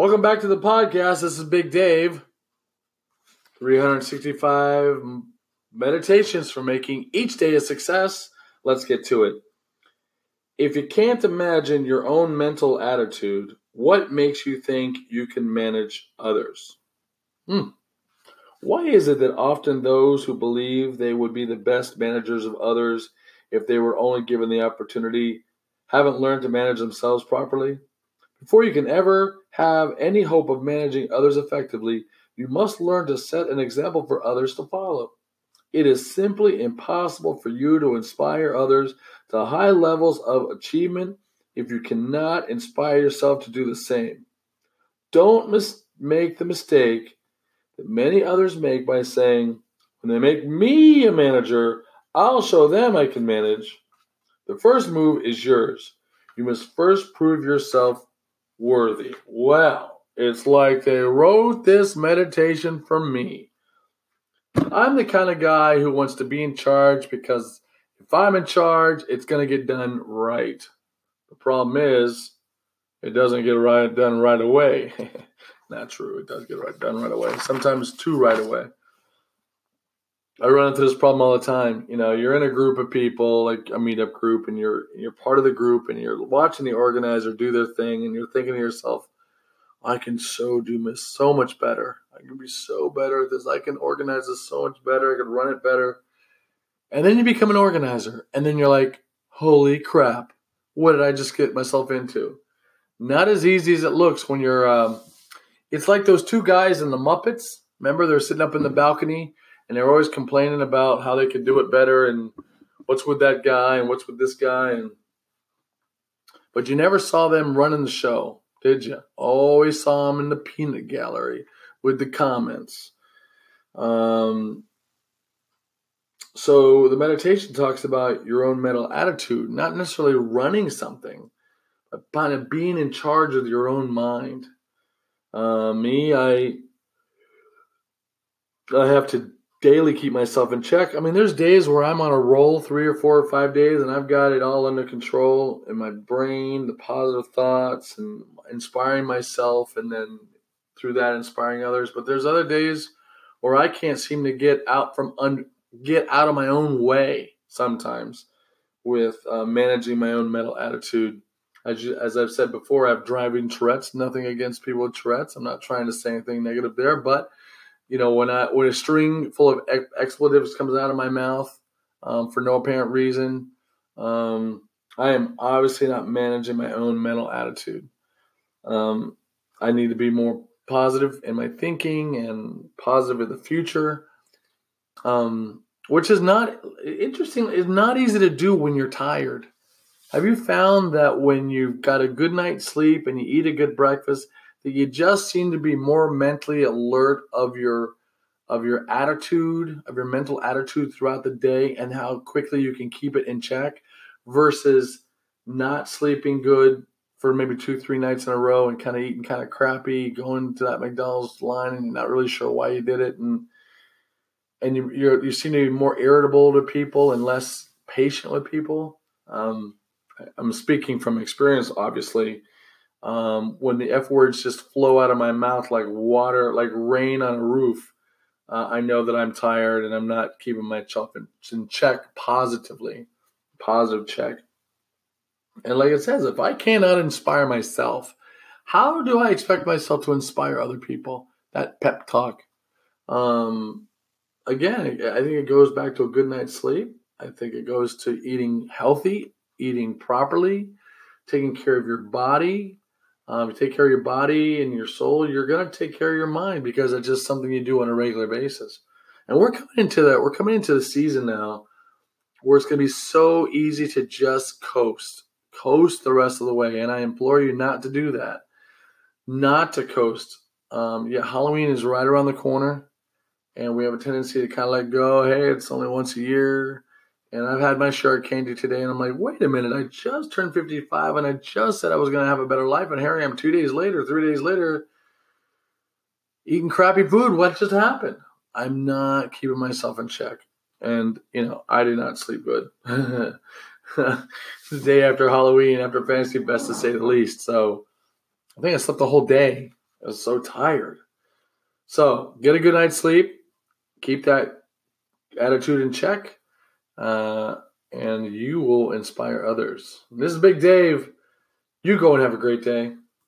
Welcome back to the podcast. This is Big Dave. 365 meditations for making each day a success. Let's get to it. If you can't imagine your own mental attitude, what makes you think you can manage others? Hmm. Why is it that often those who believe they would be the best managers of others if they were only given the opportunity haven't learned to manage themselves properly? Before you can ever have any hope of managing others effectively, you must learn to set an example for others to follow. It is simply impossible for you to inspire others to high levels of achievement if you cannot inspire yourself to do the same. Don't mis- make the mistake that many others make by saying, when they make me a manager, I'll show them I can manage. The first move is yours. You must first prove yourself worthy. Well, it's like they wrote this meditation for me. I'm the kind of guy who wants to be in charge because if I'm in charge, it's going to get done right. The problem is, it doesn't get right done right away. Not true. It does get right done right away. Sometimes too right away. I run into this problem all the time. You know, you're in a group of people, like a meetup group, and you're you're part of the group, and you're watching the organizer do their thing, and you're thinking to yourself, "I can so do this so much better. I can be so better at this. I can organize this so much better. I can run it better." And then you become an organizer, and then you're like, "Holy crap! What did I just get myself into?" Not as easy as it looks when you're. Um, it's like those two guys in the Muppets. Remember, they're sitting up in the balcony and they're always complaining about how they could do it better and what's with that guy and what's with this guy and but you never saw them running the show did you always saw them in the peanut gallery with the comments. Um, so the meditation talks about your own mental attitude not necessarily running something but kind of being in charge of your own mind. Uh, me i i have to daily keep myself in check. I mean, there's days where I'm on a roll, three or four or five days, and I've got it all under control in my brain, the positive thoughts, and inspiring myself, and then through that inspiring others. But there's other days where I can't seem to get out from un- get out of my own way sometimes with uh, managing my own mental attitude. As, you, as I've said before, I have driving Tourette's. Nothing against people with Tourette's. I'm not trying to say anything negative there, but you know, when I when a string full of ex- expletives comes out of my mouth um, for no apparent reason, um, I am obviously not managing my own mental attitude. Um, I need to be more positive in my thinking and positive in the future, um, which is not interesting. Is not easy to do when you're tired. Have you found that when you've got a good night's sleep and you eat a good breakfast, that you just seem to be more mentally alert of your of your attitude, of your mental attitude throughout the day and how quickly you can keep it in check versus not sleeping good for maybe two, three nights in a row and kind of eating kind of crappy, going to that McDonald's line and not really sure why you did it and and you you you seem to be more irritable to people and less patient with people. Um, I'm speaking from experience, obviously um, when the F words just flow out of my mouth like water, like rain on a roof, uh, I know that I'm tired and I'm not keeping myself in, in check positively, positive check. And like it says, if I cannot inspire myself, how do I expect myself to inspire other people? That pep talk. Um, again, I think it goes back to a good night's sleep. I think it goes to eating healthy, eating properly, taking care of your body, um, you take care of your body and your soul, you're going to take care of your mind because it's just something you do on a regular basis. And we're coming into that. We're coming into the season now where it's going to be so easy to just coast, coast the rest of the way. And I implore you not to do that, not to coast. Um, yeah, Halloween is right around the corner, and we have a tendency to kind of let go. Hey, it's only once a year. And I've had my share of candy today, and I'm like, wait a minute, I just turned 55 and I just said I was going to have a better life. And here I am two days later, three days later, eating crappy food. What just happened? I'm not keeping myself in check. And, you know, I did not sleep good. the day after Halloween, after Fantasy Fest, to say the least. So I think I slept the whole day. I was so tired. So get a good night's sleep. Keep that attitude in check, uh, and you will inspire others. This is Big Dave. You go and have a great day.